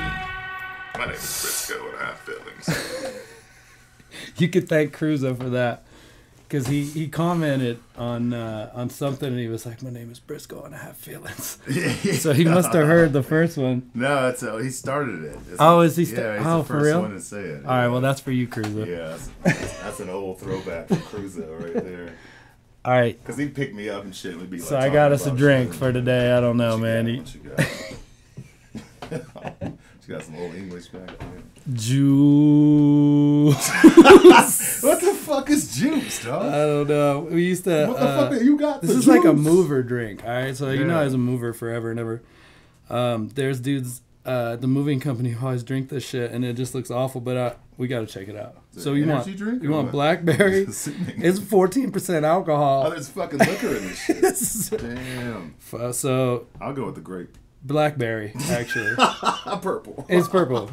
My name is Brisco and I have feelings. You could thank Cruzo for that. Because he, he commented on uh, on something and he was like, My name is Brisco and I have feelings. So he must have heard the first one. no, that's uh, he started it. It's- Oh, is he sta- yeah, he's oh, the for first real? one to say it. All right, well, that's for you, Cruzo. yeah, that's, that's an old throwback from Cruzo right there. All right. Because he'd pick me up and shit. We'd be like, So I got us a drink for today. I don't know, man. got? He- What you got? she got some old English back there. Juice. What the fuck is juice, dog? I don't know. We used to. what the uh, fuck you got? This is like a mover drink, all right. So you know, I was a mover forever and ever. Um, there's dudes, uh, the moving company who always drink this shit, and it just looks awful. But uh, we got to check it out. Is it So you want you want what? blackberry? It's 14 percent alcohol. Oh, there's fucking liquor in this shit. Damn. Uh, so I'll go with the grape. Blackberry, actually, Purple. it's purple.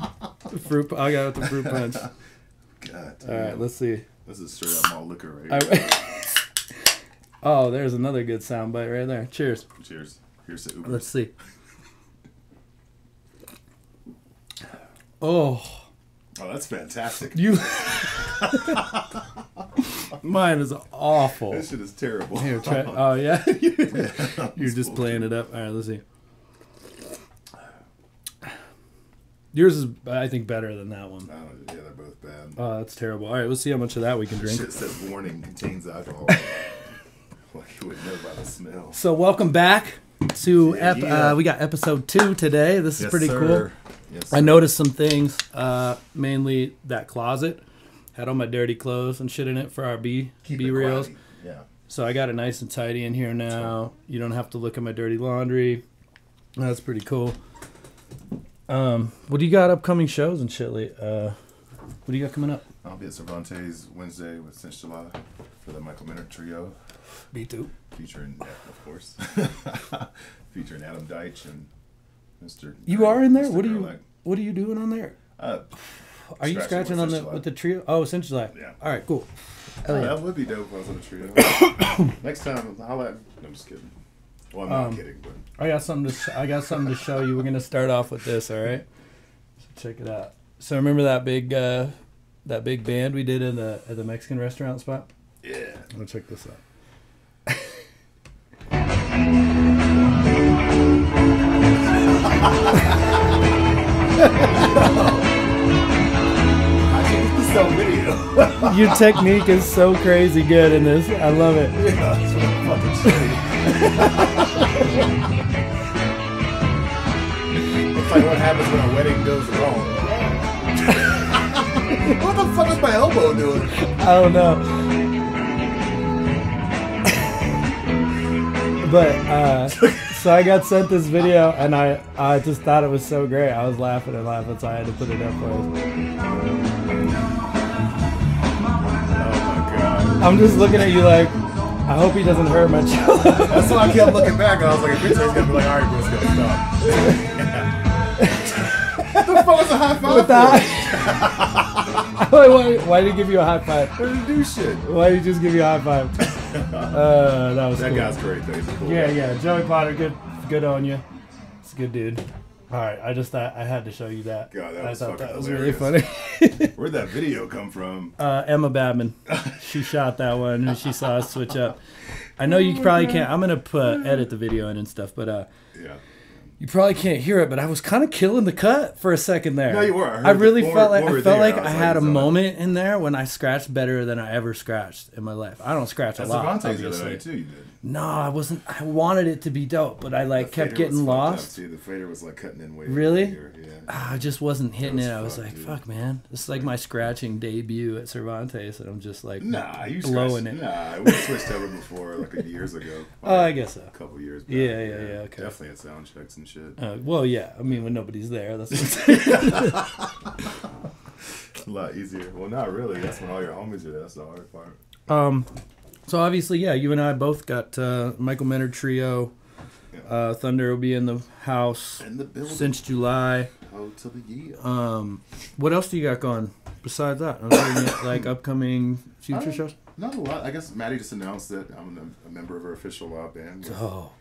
Fruit. I got it with the fruit punch. God All right, let's see. This is straight up malt liquor right here. Oh, there's another good sound bite right there. Cheers. Cheers. Here's the Uber. Let's see. Oh, Oh, that's fantastic. you. Mine is awful. This shit is terrible. Here, try. Oh yeah, you're just playing it up. All right, let's see. Yours is, I think, better than that one. I don't know, yeah, they're both bad. Oh, that's terrible. All right, let's see how much of that we can drink. Shit says warning contains alcohol. like you would know by the smell. So, welcome back to Yeah, ep- yeah. Uh, we got episode two today. This is Yes, pretty sir. cool. Yes, I noticed some things, uh, mainly that closet had all my dirty clothes and shit in it for our B Keep B it reels. quality. Yeah. So I got it nice and tidy in here now. You don't have to look at my dirty laundry. That's pretty cool. Um, what do you got upcoming shows and shit? Uh, what do you got coming up? I'll be at Cervantes Wednesday with Since July for the Michal Menert Trio, Me too. featuring, of course, featuring Adam Deitch and Mr. You are in there. Mr. What are you? Gerlach. What are you doing on there? Uh, Are you Scratching scratching on the with the trio? Oh, essentially. Yeah. All right, cool. Oh, yeah. That would be dope if I was on a trio. Next time, I'll let. I'm just kidding. Well, I'm not Um, kidding, but I got something to sh- I got something to show you. We're gonna start off with this, all right? So check it out. So remember that big uh, that big band we did in the at the Mexican restaurant spot? yeah. Let's check this out. I think this is on video. Your technique is so crazy good in this. I love it. yeah, that's what I'm fucking saying. it's like what happens when a wedding goes wrong. what the fuck is my elbow doing? I don't know. but uh, so I got sent this video and I I just thought it was so great. I was laughing and laughing, so I had to put it up for us. Oh my god. I'm just looking at you like, I hope he doesn't hurt my cello. That's why I kept looking back. I was like, eventually he's gonna be like, all right, bro, it's gonna stop. what the fuck was a high five? With that. why, why, why did he give you a high five? What did he do shit? Why did he just give you a high five? Uh, that was That cool. guy's great though. He's cool Yeah, guy. yeah. Joey Potter, good, good on you. It's a good dude. All right, I just thought I had to show you that. God, that I was thought that was really funny. Where'd that video come from? uh, Emma Babman, she shot that one and she saw us switch up. I know you probably can't. I'm gonna put edit the video in and stuff, but uh, Yeah. You probably can't hear it, but I was kind of killing the cut for a second there. No, you were. I I really felt like I felt there, like I I like, had a on it. moment in there when I scratched better than I ever scratched in my life. I don't scratch a lot, Cervantes the other too. You did. No, I wasn't. I wanted it to be dope, but I like kept getting lost. too. The fader was like cutting in way. Really? Yeah. Ah, I just wasn't hitting was it. I was like, dude. "Fuck, man, this is like my scratching debut at Cervantes," and I'm just like, Nah, you blowing scratched- it. Nah, we switched over before, like years ago. Oh, I guess so. A couple years. Back. Yeah, yeah, yeah, okay. Definitely at sound checks and shit. Uh, well, yeah. I mean, when nobody's there, that's what I'm saying. A lot easier. Well, not really. That's when all your homies are there. That's the hard part. Um, so obviously, yeah, you and I both got uh, Michal Menert trio. Uh, Thunder will be in the house And the since July. Oh, to the year. Um, what else do you got going besides that? Like upcoming future Uh, shows? Not a lot. I guess Maddie just announced that I'm a, member of her official live band Oh,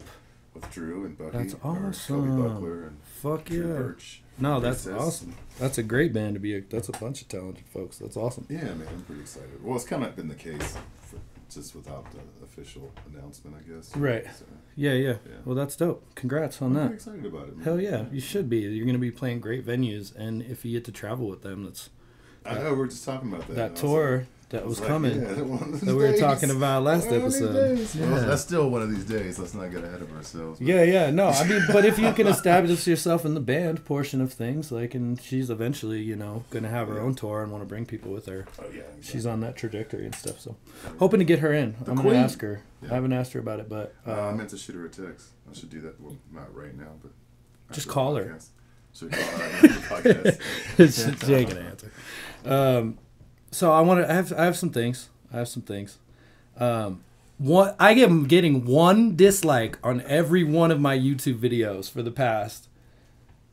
with Drew and Bucky. That's or Kobe awesome. Buckler and fuck Drew yeah! Birch. No, that's Recess. awesome. That's a great band to be. A, that's a bunch of talented folks. That's awesome. Yeah, man, I'm pretty excited. Well, it's kind of been the case, for, just without the official announcement, I guess. Right. So, Yeah, yeah. Yeah. Well, that's dope. Congrats on I'm that. excited about it. Man. Hell yeah, you should be. You're gonna be playing great venues, and if you get to travel with them, that's I know. We're just talking about that. that and I was tour that was like, coming yeah, one of these that we were days. talking about last One episode. days. Yeah. Well, that's still one of these days. Let's not get ahead of ourselves. but- Yeah, yeah, no, I mean, but if you can establish yourself in the band portion of things, like, and she's eventually, you know, gonna have her own tour and want to bring people with her. Oh yeah. She's on that trajectory and stuff, so hoping to get her in. I'm gonna ask her. Yeah. I haven't asked her about it, but Uh, I uh, meant to shoot her a text. I should do that. Well, not right now, but Just call her. podcast. Should call her after the podcast. she ain't gonna answer. Um, so I want to. I have. I have some things. I have some things. Um, one. I am getting one dislike on every one of my YouTube videos for the past,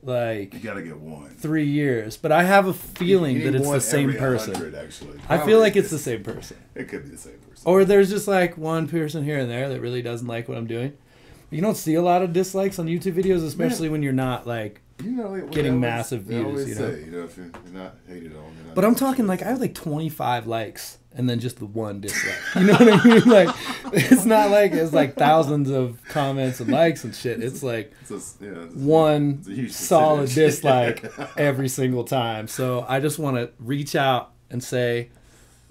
like You gotta get one. three years. But I have a feeling that it's the same person. actually. I Probably feel like it's the same person. It could be the same person. Or there's just like one person here and there that really doesn't like what I'm doing. You don't see a lot of dislikes on YouTube videos, especially when you're not like. You know, they- getting massive views, you know? say, you know, if you're not hated on. not But I'm talking like I have like 25 likes and then just the one dislike. You know what I mean? Like it's not like it's like thousands of comments and likes and shit. It's like It's just, yeah, it's- one a solid dislike every single time. So I just want to reach out and say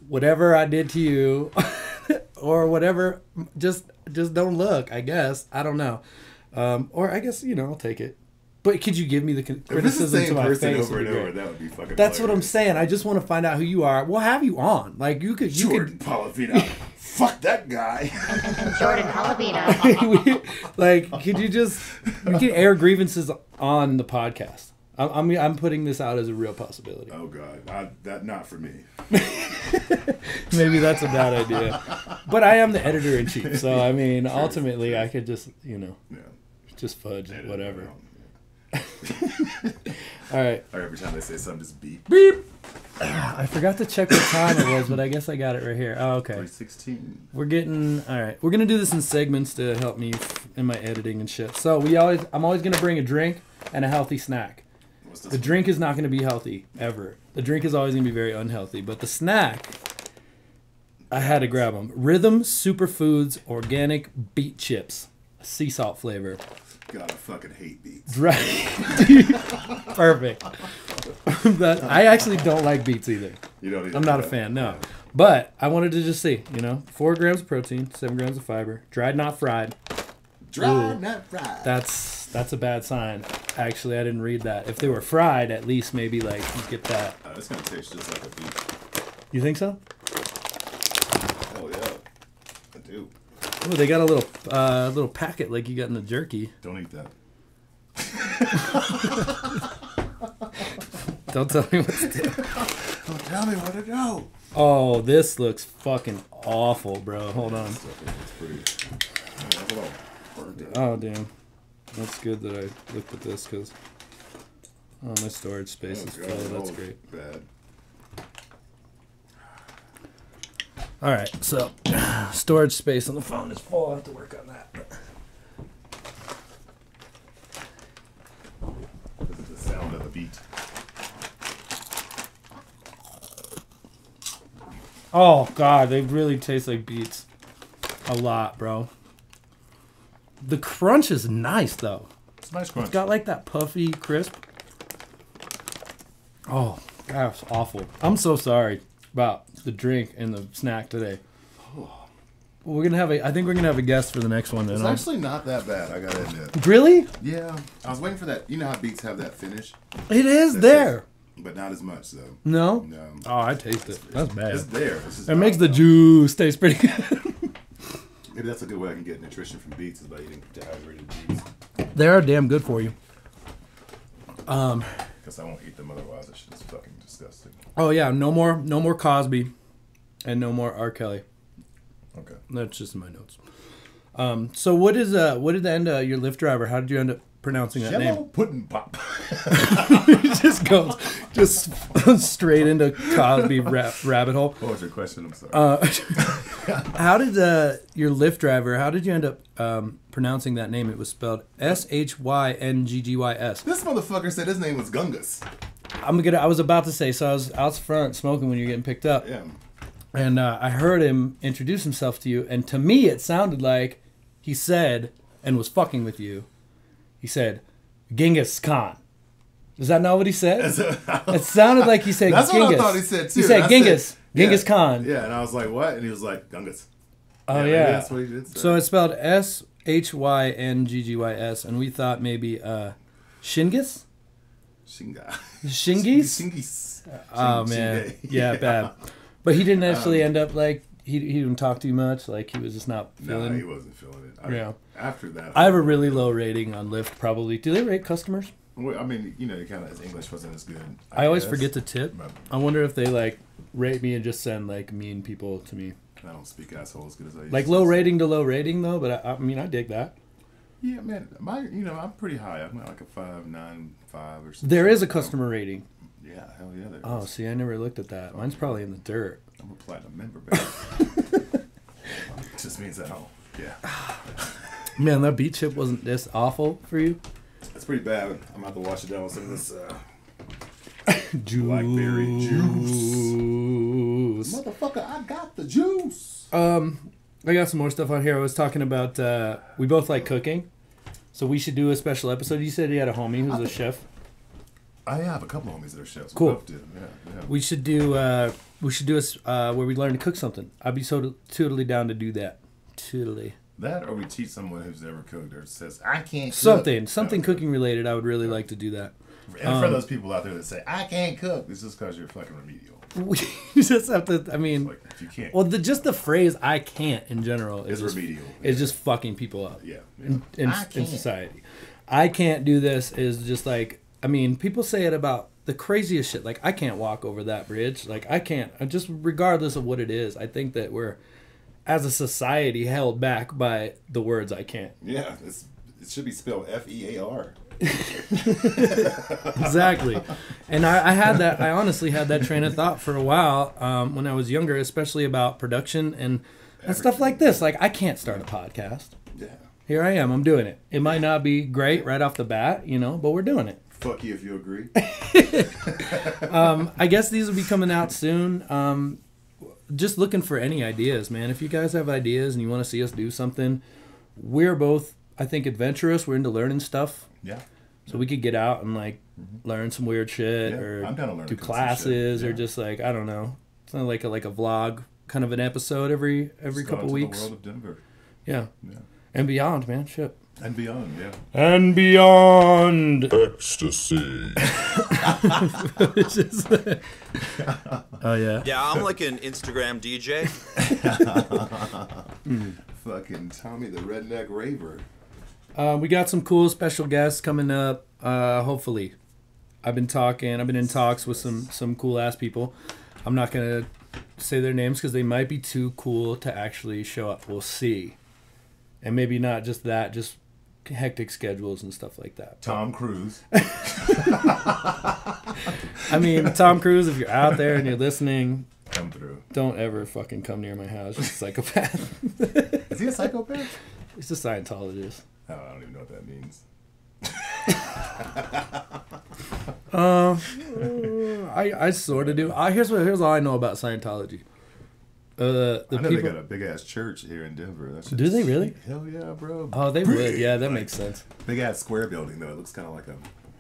whatever I did to you or whatever just just don't look, I guess. I don't know. Um, or I guess, you know, I'll take it. But could you give me the con- If it's the criticism to same my person face? over and over, great. that would be fucking. That's what I'm saying. I just want to find out who you are. We'll have you on. Like you could, you Jordan Polovina. Fuck that guy. Jordan Palapino. like, could you just you can air grievances on the podcast? I'm, I'm, I'm putting this out as a real possibility. oh god, not, that not for me. Maybe that's a bad idea, but I am the editor in chief, so I mean, ultimately, I could just, you know, Yeah. just fudge it, whatever. All right, Or every time they say something, just beep. Beep. Ah, I forgot to check what time it was, but I guess I got it right here. Oh, okay. 316. We're getting all right. We're gonna do this in segments to help me f- in my editing and shit. So we always, I'm always gonna bring a drink and a healthy snack. What's this? The drink is not gonna be healthy ever. The drink is always gonna be very unhealthy. But the snack, I had to grab them. Rhythm Superfoods Organic Beet Chips, sea salt flavor. God, I fucking hate beets. Dry. Perfect. That- I actually don't like beets either. You don't. Even I'm not a fan, no. But I wanted to just see, you know, four grams of protein, seven grams of fiber, dried not fried. Dried Ooh. not fried. That's that's a bad sign. Actually, I didn't read that. If they were fried, at least maybe like you get that. Uh, it's gonna taste just like a beet. You think so? Oh yeah, I do. Oh, they got a little uh, little packet like you got in the jerky. Don't eat that. Don't tell me what to do. Don't tell me what to do. Oh, this looks fucking awful, bro. Hold on. Oh, hold on. Burned it. Damn, that's good that I looked at this because oh my storage space is Oh, God, full. That's great. Bad. All right, so storage space on the phone is full. I have to work on that. This is the sound of a beat. Oh god, they really taste like beets. A lot, bro. The crunch is nice though. It's nice crunch. It's got like that puffy crisp. Oh, that's awful. I'm so sorry about the drink and the snack today. We're gonna have a. I think we're gonna have a guest for the next one. it's I'll- actually not that bad. I gotta admit. really, Yeah, I was waiting for that. You know how beets have that finish, it is That's there. but not as much though. No. No, Oh, I taste it. That's bad. it's there. It's It makes the juice taste pretty good. Maybe that's a good way I can get nutrition from beets is by eating dehydrated beets. they are damn good for you. Um. Because I won't eat them otherwise. Shit is fucking disgusting. Oh yeah, no more, no more Cosby, and no more R. Kelly. Okay. That's just in my notes. Um, so what is uh, what did the end uh, your Lyft driver? How did you end up pronouncing that Jello name? pudding pop. It just goes just straight into Cosby ra- rabbit hole. What was your question? I'm sorry. Uh, how did uh, your Lyft driver? How did you end up um, pronouncing that name? It was spelled S H Y N G G Y S. this motherfucker said his name was Gungus. I'm gonna. I was about to say. So I was out front smoking when you're getting picked up, Yeah. and uh, I heard him introduce himself to you, and to me it sounded like he said and was fucking with you. He said, "Genghis Khan." Is that not what he said? it sounded like he said That's Genghis. what I thought he said too. He said And I Genghis. Genghis yeah, Khan. Yeah, and I was like, what? And he was like, "Genghis." Oh maybe yeah. That's what he did say. So it's spelled S H Y N G G Y S, and we thought maybe uh, Shingis. Shinga. Shingis? Shingis. Oh man, Shinge. yeah, bad. But he didn't actually um, end up like he he didn't talk too much. Like he was just not No, feeling. he wasn't feeling it. I, Yeah. After that, I have a really low rating on Lyft. Probably. Do they rate customers? Well, I mean, you know, kind of his English wasn't as good. I always guess. forget to tip. But I wonder if they like rate me and just send like mean people to me. I don't speak asshole as good as I used Like to. low rating to low rating though. But I, I mean, I dig that. Yeah, man. My, you know, I'm pretty high. I'm like a five, nine, five or something. There is a customer rating. Yeah, hell yeah. There Oh, is. see, I never looked at that. Mine's probably in the dirt. I'm a platinum member, baby. Just means that oh, yeah, Man, that beet chip wasn't this awful for you. it's pretty bad. I'm about to wash it down with some of this uh, Juice. blackberry juice. Motherfucker, I got the juice. Um, I got some more stuff on here. I was talking about uh, we both like cooking, so we should do a special episode. You said you had a homie who's a chef. I have a couple homies that are chefs. We Cool. both do. Yeah, yeah. We should do uh, we should do a uh, where we learn to cook something. I'd be so totally down to do that. Totally. That or we teach someone who's never cooked or says I can't cook. Something, something Yeah. cooking related. I would really like to do that. And for um, those people out there that say I can't cook, it's just because you're fucking remedial. you just have to. I mean, Like if you can't, well, the just the phrase "I can't" in general it's is just, remedial. is just fucking people up. yeah. yeah. in, in, I in can't. society. I can't do this is just like I mean, people say it about the craziest shit. Like I can't walk over that bridge. Like I can't. Uh, just regardless of what it is, I think that we're as a society held back by the words I can't. Yeah, it's, it should be spelled F E A R. Exactly. and I, I had that. I honestly had that train of thought for a while um, when I was younger, especially about production and. And stuff like this, like I can't start a podcast. Yeah. Here I am, I'm doing it. It might not be great right off the bat, you know, but we're doing it. Fuck you if you agree. I guess these will be coming out soon. Um, just looking for any ideas, man. If you guys have ideas and you want to see us do something, we're both, I think, adventurous. We're into learning stuff, yeah. so we could get out and like mm-hmm. learn some weird shit, Yeah, or I'm down to learn do to cook some classes, shit, or just like I don't know, something like a like a vlog, kind of an episode every every Just couple out to weeks. The world of Denver. Yeah, Yeah. and beyond, man. Shit. And beyond, yeah. And beyond. Ecstasy. It's just- oh yeah. Yeah, I'm like an Instagram DJ. Mm. Fucking Tommy the Redneck Raver. Uh, we got some cool special guests coming up. Uh, hopefully, I've been talking. I've been in talks with some some cool ass people. I'm not gonna say their names because they might be too cool to actually show up. We'll see, and maybe not just that, just hectic schedules and stuff like that. Tom Cruise. I mean, Tom Cruise, if you're out there and you're listening, Come through. don't ever fucking come near my house. You're a psychopath. Is he a psychopath? He's a Scientologist. Oh, I don't even know what that means. um, I, I sort of do. I, here's what here's all I know about Scientology. Uh, the I know people. they got a big ass church here in Denver. That shit's Do they really? Hell yeah, bro. Oh, they would. Yeah, that makes sense. Big ass square building though. It looks kind of like a.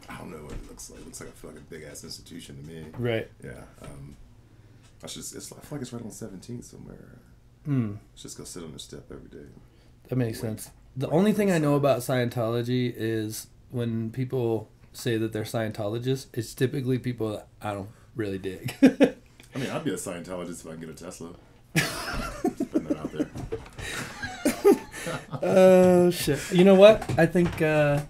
I don't know what it looks like. It looks like a fucking big ass institution to me. Right. Yeah. Um, I should. It's. I feel like it's right on Seventeenth somewhere. Hmm. Just go sit on the step every day. That makes sense. The only thing I know about Scientology is when people say that they're Scientologists, it's typically people that I don't really dig. I mean, I'd be a Scientologist if I can get a Tesla. Just putting that out there. Oh shit! You know what? I think uh,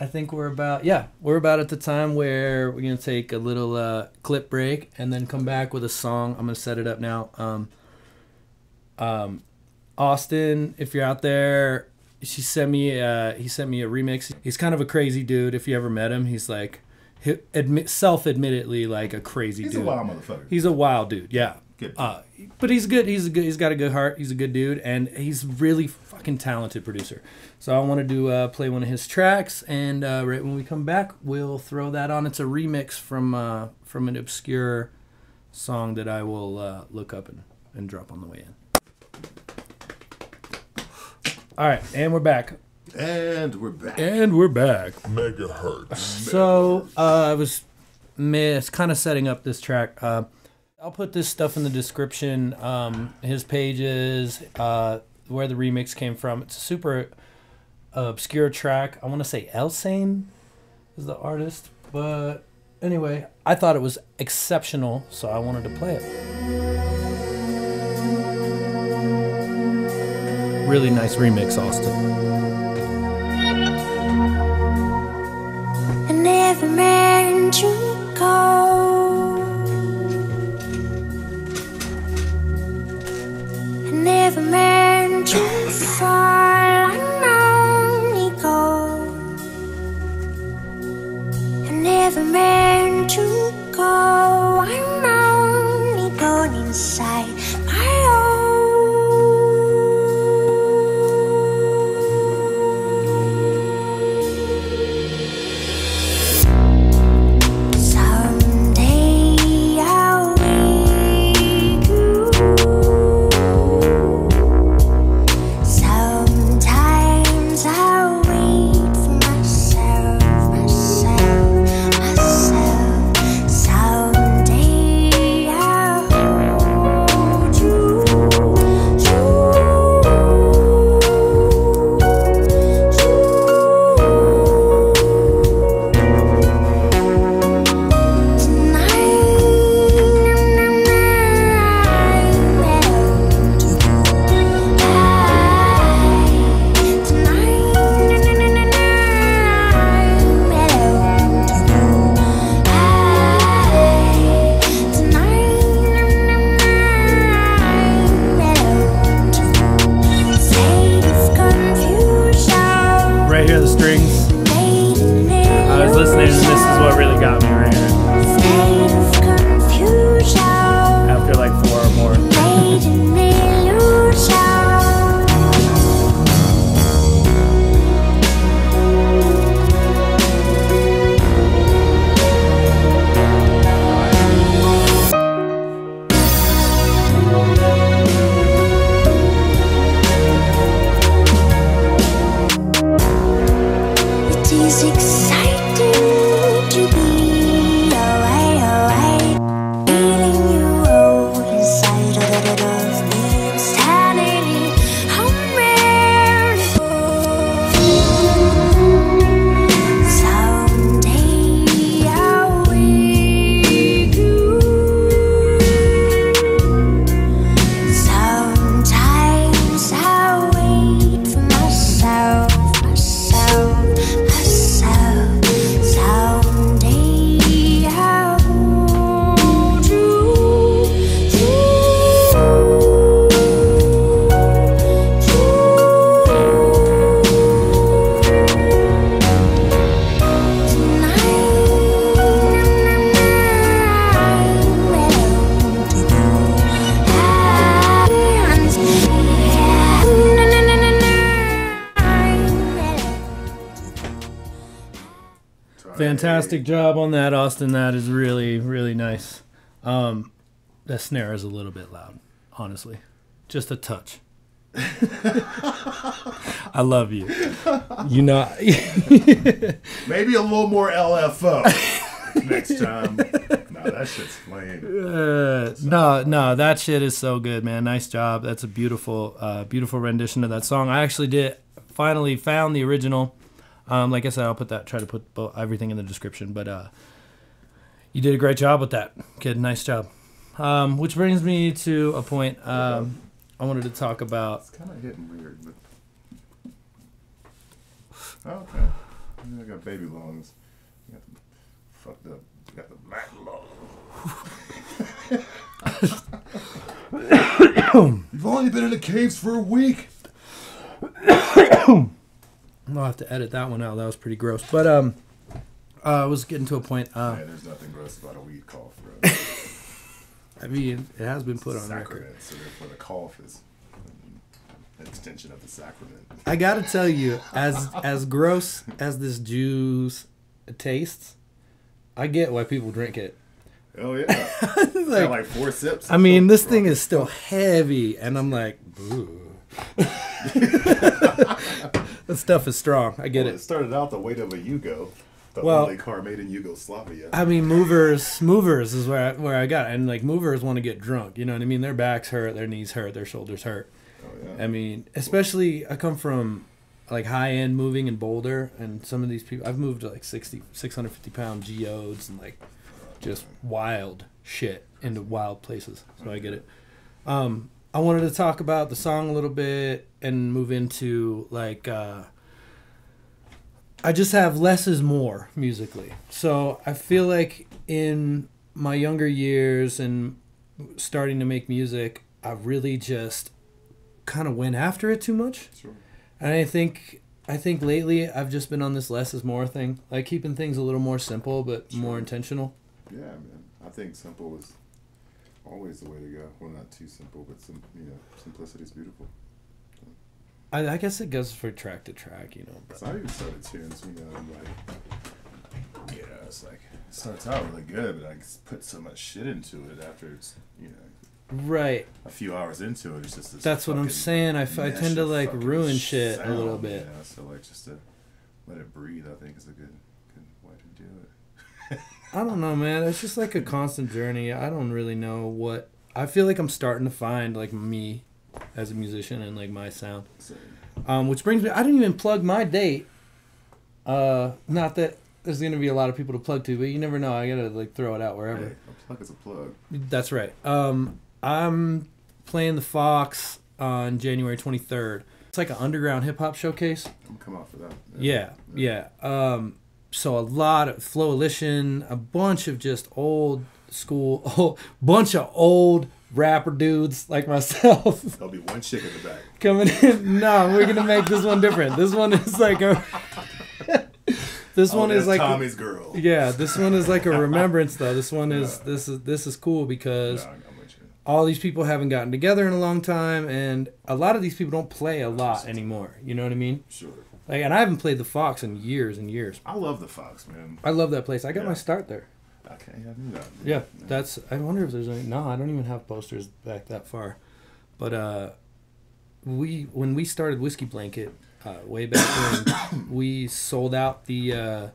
I think we're about yeah we're about at the time where we're gonna take a little uh, clip break and then come back with a song. I'm gonna set it up now. Um, um, Austin, if you're out there, she sent me uh, he sent me a remix. He's kind of a crazy dude. If you ever met him, he's like admit self admittedly like a crazy He's dude. a wild motherfucker. He's a wild dude. Yeah. Good. Uh, but he's good. He's a good. He's got a good heart. He's a good dude, and he's really fucking talented producer. So I wanted to uh, play one of his tracks, and uh, right when we come back, we'll throw that on. It's a remix from uh, from an obscure song that I will uh, look up and, and drop on the way in. All right, and we're back. and we're back. And we're back. Megahertz. So uh, I was miss kind of setting up this track. Uh, I'll put this stuff in the description. Um, his pages, uh, where the remix came from. It's a super obscure track. I want to say Elsane is the artist, but anyway, I thought it was exceptional, so I wanted to play it. Really nice remix, Austin. I never meant go. I never meant fall. Fantastic job on that, Austin. That is really, really nice. Um, the snare is a little bit loud honestly. Just a touch. I love you. You know, Maybe a little more LFO next time. no, that shit's lame. Uh, no, no, that shit is so good, man. Nice job. That's a beautiful, uh, beautiful rendition of that song. I actually did finally found the original. Um, like I said, I'll put that, try to put everything in the description. But uh, you did a great job with that, kid. Nice job. Um, which brings me to a point um, I wanted to talk about. It's kind of hitting weird, but. Oh, okay. I got baby lungs. You got the fucked up. You got the black lung. You've only been in the caves for a week. I'll have to edit that one out. That was pretty gross. But um, uh, I was getting to a point. Uh, Yeah, there's nothing gross about a weed cough, bro. I mean, it has been put on record. sacrament, so therefore the cough is an extension of the sacrament. I gotta tell you, as as gross as this juice tastes, I get why people drink it. Oh yeah, got Like, like four sips. I mean, this thing is still heavy, and I'm like, "Ooh." This stuff is strong. I get Well, it it. started out the weight of a Yugo, the Well- only car made in Yugoslavia. I mean, movers, movers is where I, where I got, it. and like movers want to get drunk. You know what I mean? Their backs hurt, their knees hurt, their shoulders hurt. oh yeah. I mean, especially I come from like high end moving in Boulder, and some of these people I've moved to like 60, 650 pound geodes and like just wild shit into wild places. So I get it. Um, I wanted to talk about the song a little bit and move into like uh, I just have less is more musically. So I feel like in my younger years and starting to make music, I really just kind of went after it too much. Sure. And I think I think lately I've just been on this less is more thing, like keeping things a little more simple but more intentional. Yeah, man. I think simple is always the way to go. Well, not too simple, but some, you know, simplicity is beautiful. I, I guess it goes for track to track, you know. So I even started tunes, you know, and like, you know, it's like it starts out really good, but I put so much shit into it after it's, you know, Right. a few hours into it, it's just. That's what I'm saying. I, f- I tend to like ruin shit a little bit. You know? So like just to let it breathe, I think is a good good way to do it. I don't know, man. It's just like a constant journey. I don't really know what. I feel like I'm starting to find like me as a musician and like my sound. Um, which brings me. I didn't even plug my date. Uh, not that there's gonna be a lot of people to plug to, but you never know. I gotta like throw it out wherever. hey, a plug is a plug. That's right. Um, I'm playing the Fox on January 23rd. It's like an underground hip hop showcase. I'm come out for that. Yeah, yeah. Um, so a lot of Flowalition, a bunch of just old school, oh, bunch of old rapper dudes like myself There'll be one chick in the back. coming in. No, we're gonna make this one different. This one is like a. this Oh, one is like. Tommy's girl. Yeah, this one is like a remembrance though. This one is this is this is cool because No, I'm with you. all these people haven't gotten together in a long time, and a lot of these people don't play a lot anymore. You know what I mean? Sure. Like, and I haven't played the Fox in years and years. I love the Fox, man. I love that place. I got my start there. Okay, yeah, I knew that. Yeah, that's. I wonder if there's any. No, I don't even have posters back that far. But uh, we when we started Whiskey Blanket uh, way back when, we sold out the. Uh,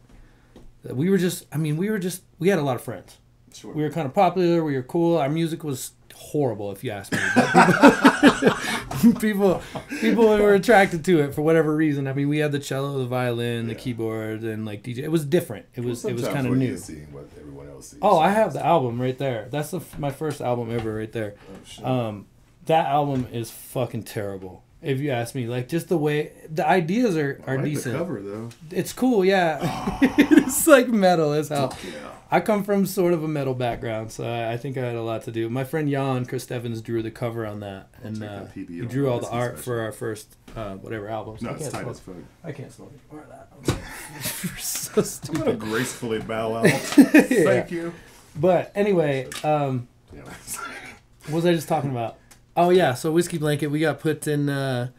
we were just. I mean, we were just. We had a lot of friends. sure. We were kind of popular. We were cool. Our music was horrible, if you ask me. But people, people were attracted to it for whatever reason. I mean, we had the cello, the violin, the keyboard, and like DJ. It was different. It was it was kind of new. you see what everyone else sees. Oh, I have the album right there. That's the, my first album ever, right there. Oh. Um, that album is fucking terrible. If you ask me, like just the way the ideas are are like decent. the cover though. It's cool, yeah. it's like metal as hell. Yeah. I come from sort of a metal background, so I I think I had a lot to do. My friend Jan Chris Evans drew the cover on that, and check uh, he drew all the art Special. for our first uh, whatever albums. No, I it's can't tight as fuck. I can't smoke anymore of that. You're so I'm gonna stupid. gracefully bow out. Thank you. But anyway, um, what was I just talking about? Oh yeah, so whiskey blanket. We got put in. Uh,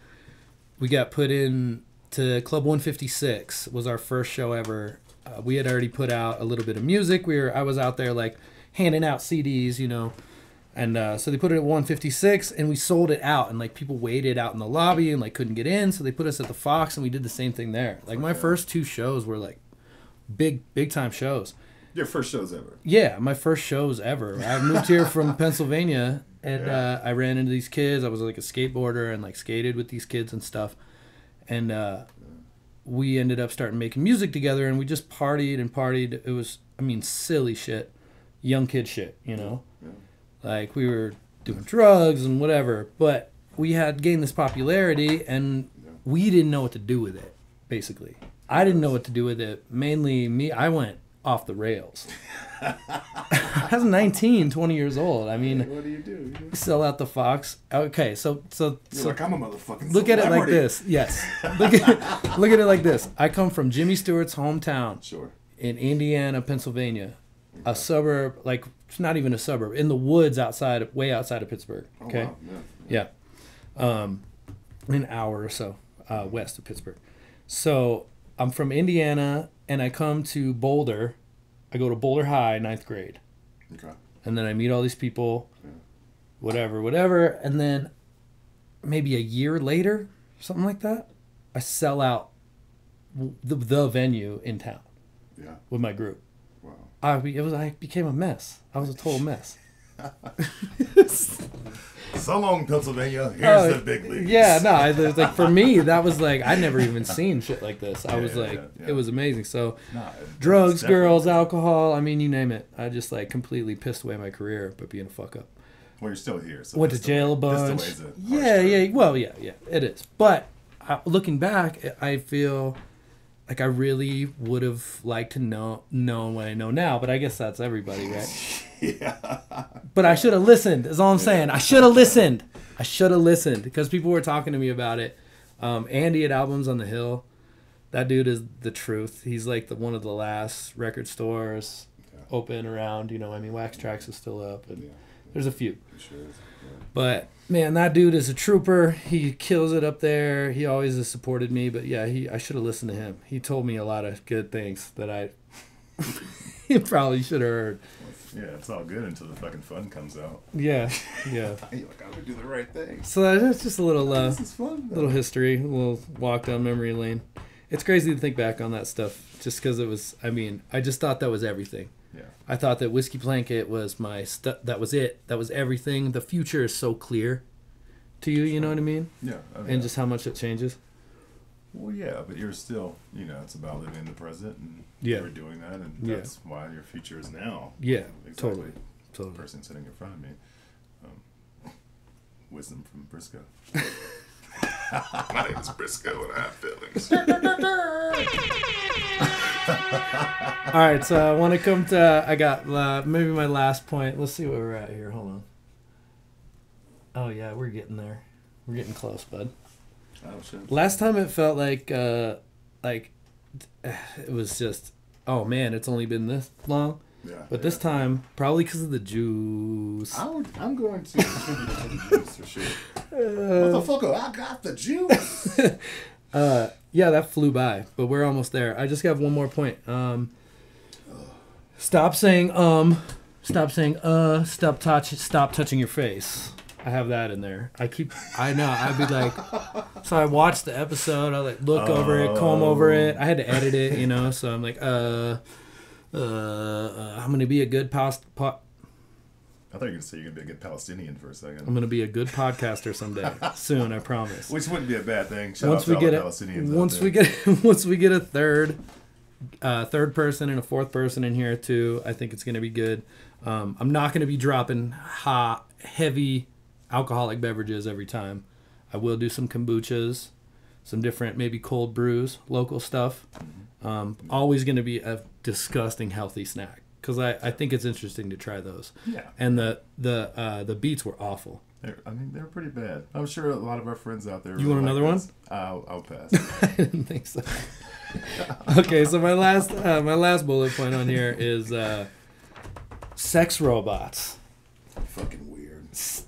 we got put in to Club 156. Was our first show ever. Uh, we had already put out a little bit of music. We were. I was out there like handing out CDs, you know, And uh, so they put it at 156, and we sold it out, and like people waited out in the lobby and like couldn't get in, so they put us at the Fox, and we did the same thing there. Like my first two shows were like big, big time shows. Your first shows ever. Yeah, my first shows ever. I moved here from Pennsylvania, and uh, I ran into these kids. I was like a skateboarder and like skated with these kids and stuff, and uh, we ended up starting making music together, and we just partied and partied. It was, I mean, silly shit, young kid shit, you know, like we were doing drugs and whatever, but we had gained this popularity, and we didn't know what to do with it. Basically, I didn't know what to do with it. Mainly me, I went off the rails. I was 19, 20 years old. I mean, What do you do? sell out the Fox. Okay, so so so like, I'm a motherfucking look at it like this. Yes, look at look at it like this. I come from Jimmy Stewart's hometown Sure. in Indiana, Pennsylvania, a suburb like it's not even a suburb in the woods outside, of, way outside of Pittsburgh. Oh, Okay, wow, yeah. yeah, um, an hour or so uh, west of Pittsburgh. So I'm from Indiana, and I come to Boulder. I go to Boulder High, ninth grade Okay. and then I meet all these people, whatever, whatever, and then maybe a year later, something like that, I sell out the, the venue in town Yeah. with my group. Wow. I it was I became a mess. I was a total mess. So long, Pennsylvania. Here's Oh, the big leagues. Yeah, no, I, like for me that was like I never even seen shit like this. I Yeah, was yeah, like, yeah, it was amazing. So it- drugs, girls, alcohol, I mean, you name it. I just like completely pissed away my career by being a fuck up. Well, you're still here. So went to jail a bunch. Yeah, yeah. Well, yeah, yeah. It is. But uh, looking back, I feel like I really would have liked to know known what I know now. But I guess that's everybody, right? Yeah. But I should have listened. Is all I'm saying. I should have listened. I should have listened because people were talking to me about it. Um, Andy at Albums on the Hill. That dude is the truth. He's like the one of the last record stores open around. You know, I mean, Wax Trax is still up, and Yeah. there's a few. Sure. Yeah. But man, that dude is a trooper. He kills it up there. He always has supported me. But yeah, he I should have listened to him. He told me a lot of good things that I he probably should have heard. Yeah, it's all good until the fucking fun comes out. Yeah, yeah. You're like, I'm gonna do the right thing. So that's just a little uh, This is fun. though. little history, a little walk down memory lane. It's crazy to think back on that stuff, just because it was. I mean, I just thought that was everything. Yeah. I thought that whiskey blanket was my stuff. That was it. That was everything. The future is so clear to you. You know what I mean? Yeah. I mean, And just how much it changes. Well, yeah, but you're still, you know, it's about living in the present, and Yeah. you're doing that, and Yeah. that's why your future is now. Yeah, Exactly. totally, The person sitting in front of me, um, wisdom from Brisco. My name is Brisco, and I have feelings. All right, so I want to come to. I got uh, maybe my last point. Let's see where we're at here. Hold on. Oh yeah, we're getting there. We're getting close, bud. Oh shit. Last time it felt like, uh, like, it was just. Oh man, it's only been this long. Yeah. But this time, probably because of the juice. I would, I'm going to contribute to the juice for sure. Motherfucker, I got the juice. Uh, yeah, that flew by, but we're almost there. I just have one more point. Um, stop saying um, stop saying uh, stop touch, stop touching your face. I have that in there. I keep, I know. I'd be like, so I watched the episode. I like look over it, comb over it. I had to edit it, you know. So I'm like, uh, uh, uh I'm gonna be a good post. Po- I thought you were going to say you're going to be a good Palestinian for a second. I'm gonna be a good podcaster someday, soon. I promise. Which wouldn't be a bad thing. Shout once out we to get all it, the Palestinians out once we get once we get a third, uh, third person and a fourth person in here too, I think it's gonna be good. Um, I'm not gonna be dropping hot, heavy alcoholic beverages every time. I will do some kombuchas, some different maybe cold brews, local stuff. Um, always gonna be a disgusting healthy snack because I, I think it's interesting to try those. Yeah. And the the uh, the beets were awful. They're, I mean, they're pretty bad. I'm sure a lot of our friends out there. You want really another like one? I'll, I'll pass. I didn't think so. okay, so my last uh, my last bullet point on here is uh, sex robots. Fucking.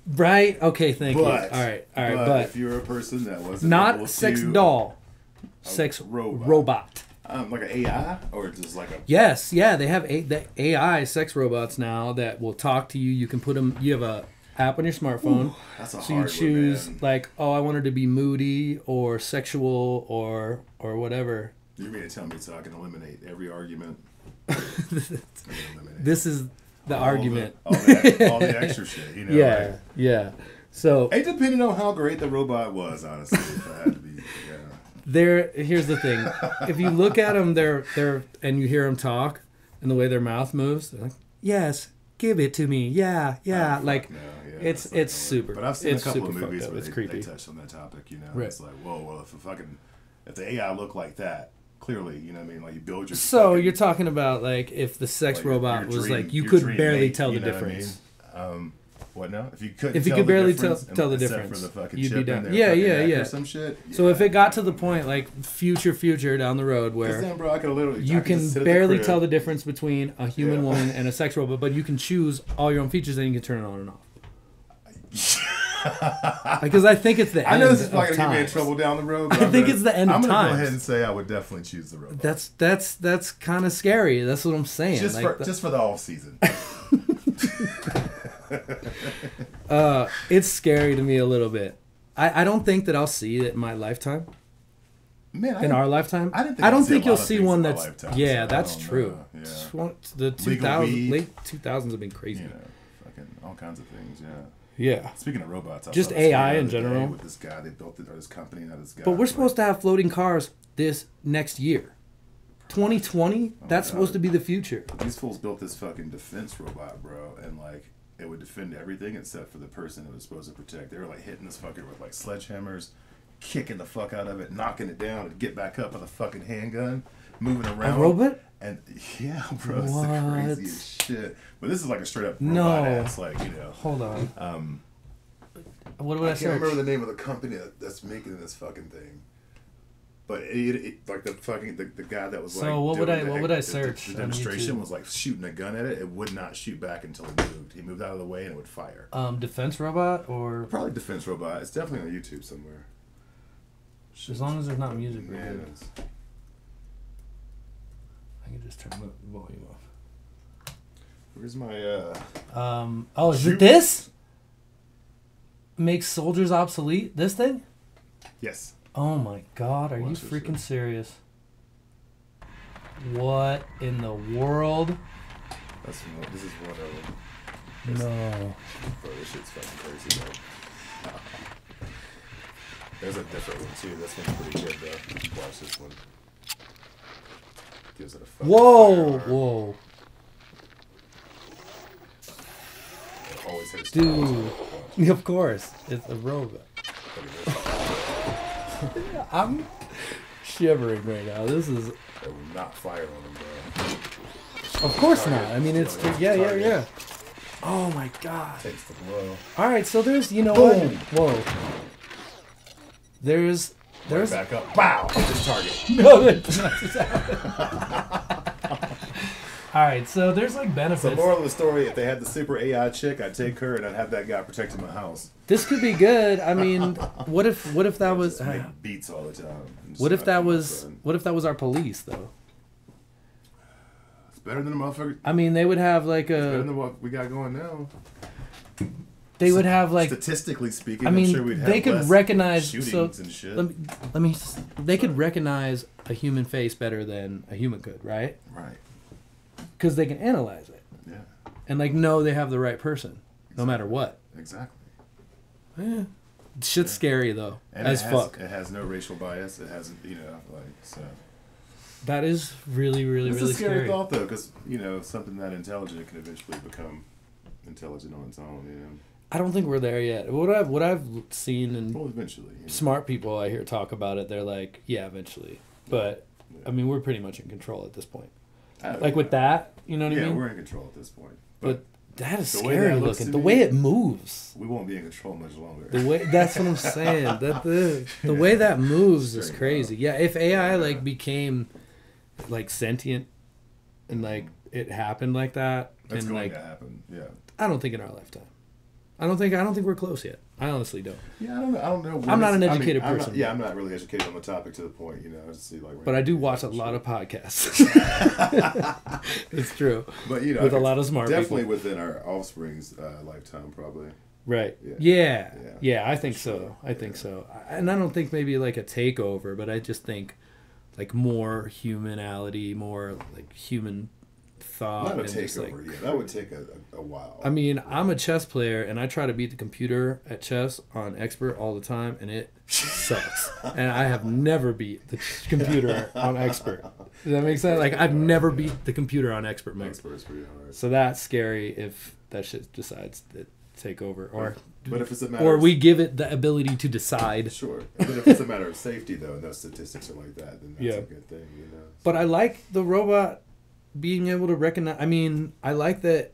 Right? Okay, thank you. All But, right, all right, but, but, if you're a person that wasn't not to, sex doll, sex robot. robot. um, like an AI or just like a Yes, yeah, they have a, the AI sex robots now that will talk to you. You can put them. You have a app on your smartphone. That's a so you choose one, like, oh, I wanted to be moody or sexual or or whatever. You mean to tell me so I can eliminate every argument? Eliminate This is the all argument. The, all, the, all the extra shit, you know? yeah, like- yeah. So It depended on how great the robot was, honestly. if I had to be, yeah. there here's the thing if you look at them they're they're and you hear them talk and the way their mouth moves they're like yes give it to me yeah yeah Oh, like no, yeah, it's it's gonna super But I've seen it's a couple of movies up. where it's they, creepy they touched on that topic. You know, Right. it's like, whoa, well, if a fucking if the AI looked like that, clearly, you know, what I mean, like you build your. so fucking- you're talking about like if the sex like, robot your was dream- like you could barely mate, tell the know what I difference mean? Um, what now? If you could, If you could barely tell- tell the difference, for the fucking you'd be down. Yeah, yeah, yeah. Some shit. so if it got to the point like future future down the road where then, bro, I could literally, you can at the barely tell the difference between a human Yeah. woman and a sex robot but you can choose all your own features and you can turn it on and off because I think it's the I know this is probably gonna get me in trouble down the road. But I think gonna- it's the end of I'm gonna go ahead and say I would definitely choose the robot. That's that's that's kind of scary. That's what I'm saying. just Like, for the- just for the off season. uh, it's scary to me a little bit. I, I don't think that I'll see it in my lifetime. Man, In our lifetime, I didn't think I don't think you'll see one that's lifetime, yeah, I that's true. Yeah. The two thousand late two thousands have been crazy. you know, fucking all kinds of things. Yeah. Yeah, Speaking of robots, I Just AI in general. With this guy, they built it, or this company, not this guy. but we're supposed to have floating cars this next year, 2020. That's supposed to be the future. These fools built this fucking defense robot, bro, and like it would defend everything except for the person it was supposed to protect. They were like hitting this fucker with like sledgehammers, kicking the fuck out of it, knocking it down, and get back up with a fucking handgun, moving around. robot? And yeah, bro, it's the craziest shit. But this is like a straight up No. robot ass, like you know. Hold on. Um, What would I, I can't remember the name of the company that, that's making this fucking thing. But it, it, like the fucking the, the guy that was So like what would doing I- the- what would I search The, on demonstration YouTube? was like shooting a gun at it. It would not shoot back until it moved. He moved out of the way and it would fire. Um, defense robot or Probably defense robot. It's definitely on YouTube somewhere. as long as there's not music. we're Man, good. it's- I can just turn the volume off. where's my uh? Um, oh, is Shoot. it this? Makes soldiers obsolete? This thing? Yes. Oh my god, are you Watch this freaking serious? What in the world? That's one, this is one of them. No. Bro, this shit's fucking crazy, bro. There's a different one too. This one's pretty good though. Watch this one. Gives it a Whoa, firearm. whoa. It always hits Dude. Of course, it's a robot. Look at this. I'm shivering right now. This is, It will not fire on them, bro. of course not. I mean, it's, Target. yeah, yeah, Target. yeah. Oh my god. Takes the blow. All right, so there's, you know Boom. what? Whoa. There's, there's, Back up. Wow. This target. no, that's not- All right, so there's like benefits. The moral of the story: If they had the super AI chick, I'd take her and I'd have that guy protecting my house. This could be good. I mean, what if, what if that was, Just make beats all the time. what if that was, what if that was our police though? It's better than the motherfucker. I mean, they would have like a Better than what we got going now. They would have like Statistically speaking, I mean, I'm sure we'd have they could recognize- shootings so, and shit. let me, let me, they could recognize a human face better than a human could, right? right. Because they can analyze it Yeah. and like know they have the right person, no matter what. Exactly. Eh, shit's scary though, And as it has, fuck. It has no racial bias. It hasn't, you know, like so. That is really, really, It's really a scary, scary. thought though, because you know something that intelligent can eventually become intelligent on its own. You know, I don't think we're there yet. What I've what I've seen and well, eventually. You know. smart people I hear talk about it, they're like, yeah, eventually. But I mean, we're pretty much in control at this point. Oh, Like with that, you know what yeah, I mean? Yeah, we're in control at this point. But that is scary that looking. The me- way it moves. we won't be in control much longer. The way that's what I'm saying. That the the way that moves is crazy. Yeah, if AI like became like sentient and like mm-hmm. it happened like that, That's and going like to happen. Yeah. I don't think in our lifetime. I don't think I don't think we're close yet. I honestly don't. Yeah, I don't know. I don't know. I'm not an I mean, educated I'm not- person. yeah, I'm not really educated on the topic to the point, you know. See like. But I do watch a lot of podcasts. it's true. But you know, with a lot of smart Definitely people. within our offspring's uh, lifetime, probably. Right. Yeah. Yeah. Yeah, Yeah. I think so. I think so. And I don't think maybe like a takeover, but I just think like more humanality, more like human thought. Not a just, like- takeover. yeah, that would take a, a, while. I mean, I'm a chess player and I try to beat the computer at chess on expert all the time and it sucks. and I have never beat the computer on expert. Does that make sense? Like I've never beat the computer on expert mode. Expert is pretty hard. So that's scary if that shit decides to take over or But if it's a matter or we give it the ability to decide. Sure. But if it's a matter of safety, though, and those statistics are like that, then that's Yeah. a good thing, you know? But I like the robot being able to recognize. I mean, I like that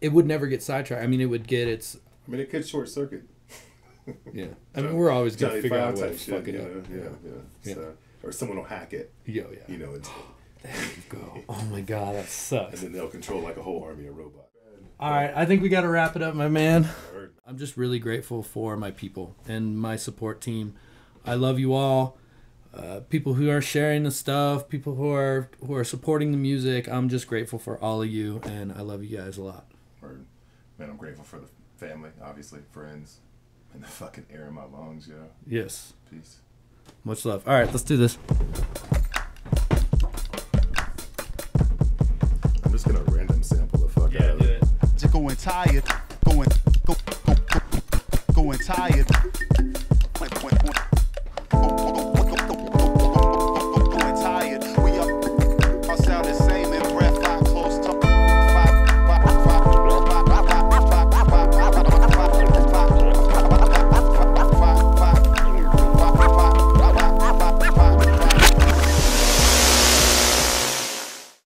it would never get sidetracked. I mean, it would get its. I mean, it could short circuit. Yeah. I mean, we're always gonna Johnny figure out what type to shit, fuck it you up. know? Yeah, yeah. Yeah. So, or someone will hack it, Yeah, yeah. you know, there you Go. Oh my god, that sucks. and then they'll control like a whole army of robots. All right, I think we got to wrap it up, my man. I'm just really grateful for my people and my support team. I love you all. Uh, people who are sharing the stuff, people who are who are supporting the music. I'm just grateful for all of you, and I love you guys a lot. Or, man, I'm grateful for the family, obviously, friends, and the fucking air in my lungs, yo. Yes, Peace. much love. All right, let's do this. I'm just gonna random sample the fuck out of it. Just going tired, going, go, go, go, going tired.